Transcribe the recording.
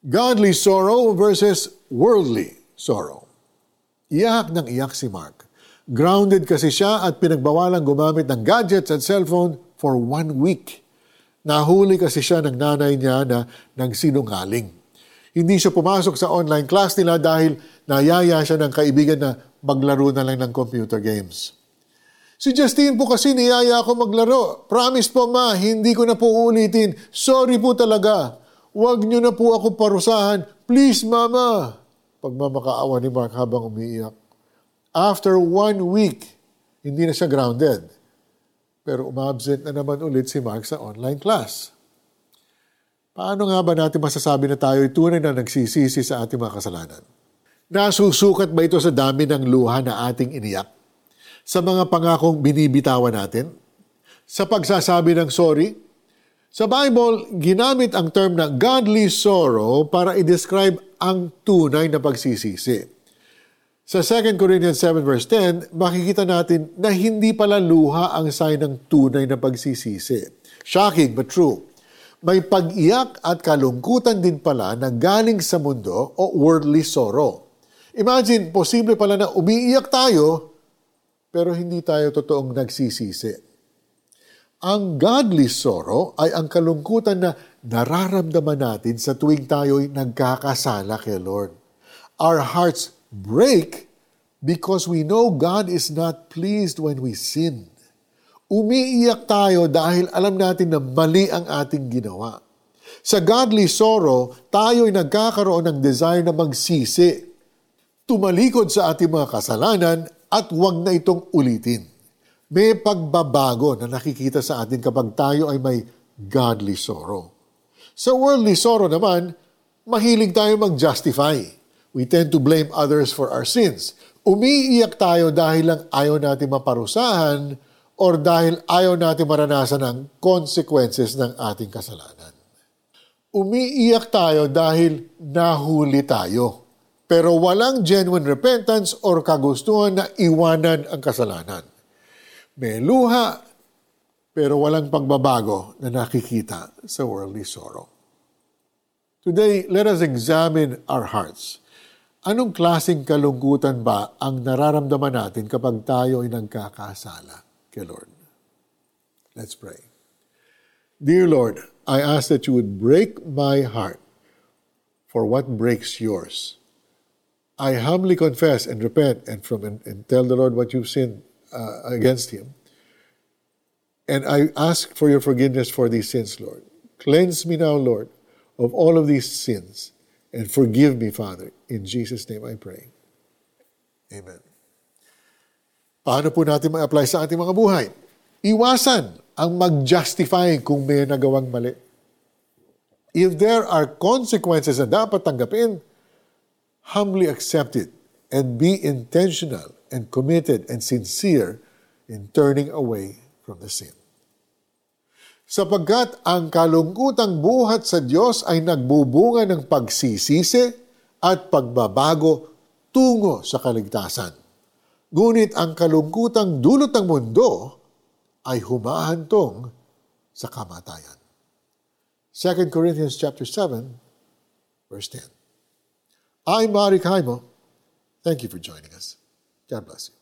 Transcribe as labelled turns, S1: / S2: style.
S1: Godly sorrow versus worldly sorrow. Iyak ng iyak si Mark. Grounded kasi siya at pinagbawalang gumamit ng gadgets at cellphone for one week. Nahuli kasi siya ng nanay niya na nagsinungaling. Hindi siya pumasok sa online class nila dahil nayaya siya ng kaibigan na maglaro na lang ng computer games. Si Justine po kasi niyaya ako maglaro. Promise po ma, hindi ko na po uulitin. Sorry po talaga. Huwag niyo na po ako parusahan. Please, Mama. Pagmamakaawa ni Mark habang umiiyak. After one week, hindi na siya grounded. Pero umabsent na naman ulit si Mark sa online class. Paano nga ba natin masasabi na tayo ay tunay na nagsisisi sa ating mga kasalanan? Nasusukat ba ito sa dami ng luha na ating iniyak? Sa mga pangakong binibitawan natin? Sa pagsasabi ng sorry? Sa Bible, ginamit ang term na godly sorrow para i-describe ang tunay na pagsisisi. Sa 2 Corinthians 7 verse 10, makikita natin na hindi pala luha ang sign ng tunay na pagsisisi. Shocking but true. May pag-iyak at kalungkutan din pala na galing sa mundo o worldly sorrow. Imagine, posible pala na umiiyak tayo, pero hindi tayo totoong nagsisisi. Ang godly sorrow ay ang kalungkutan na nararamdaman natin sa tuwing tayo'y nagkakasala kay Lord. Our hearts break because we know God is not pleased when we sin. Umiiyak tayo dahil alam natin na mali ang ating ginawa. Sa godly sorrow, tayo'y nagkakaroon ng desire na magsisi, tumalikod sa ating mga kasalanan at huwag na itong ulitin. May pagbabago na nakikita sa atin kapag tayo ay may godly sorrow. Sa worldly sorrow naman, mahilig tayo mag-justify. We tend to blame others for our sins. Umiiyak tayo dahil lang ayaw natin maparusahan or dahil ayaw natin maranasan ang consequences ng ating kasalanan. Umiiyak tayo dahil nahuli tayo, pero walang genuine repentance or kagustuhan na iwanan ang kasalanan. May luha, pero walang pagbabago na nakikita sa worldly sorrow. Today, let us examine our hearts. Anong klasing kalungkutan ba ang nararamdaman natin kapag tayo ay nagkakasala kay Lord? Let's pray. Dear Lord, I ask that you would break my heart for what breaks yours. I humbly confess and repent and from and, and tell the Lord what you've sinned uh, against him. And I ask for your forgiveness for these sins, Lord. Cleanse me now, Lord, of all of these sins and forgive me, Father. In Jesus' name I pray. Amen. Paano po natin ma-apply sa ating mga buhay? Iwasan ang mag-justify kung may nagawang mali. If there are consequences na dapat tanggapin, humbly accept it and be intentional and committed and sincere in turning away from the sin. Sapagkat ang kalungkutang buhat sa Diyos ay nagbubunga ng pagsisisi at pagbabago tungo sa kaligtasan. Ngunit ang kalungkutang dulot ng mundo ay humahantong sa kamatayan. 2 Corinthians chapter 7, verse 10. I'm Mari Kaimo. Thank you for joining us. God bless you.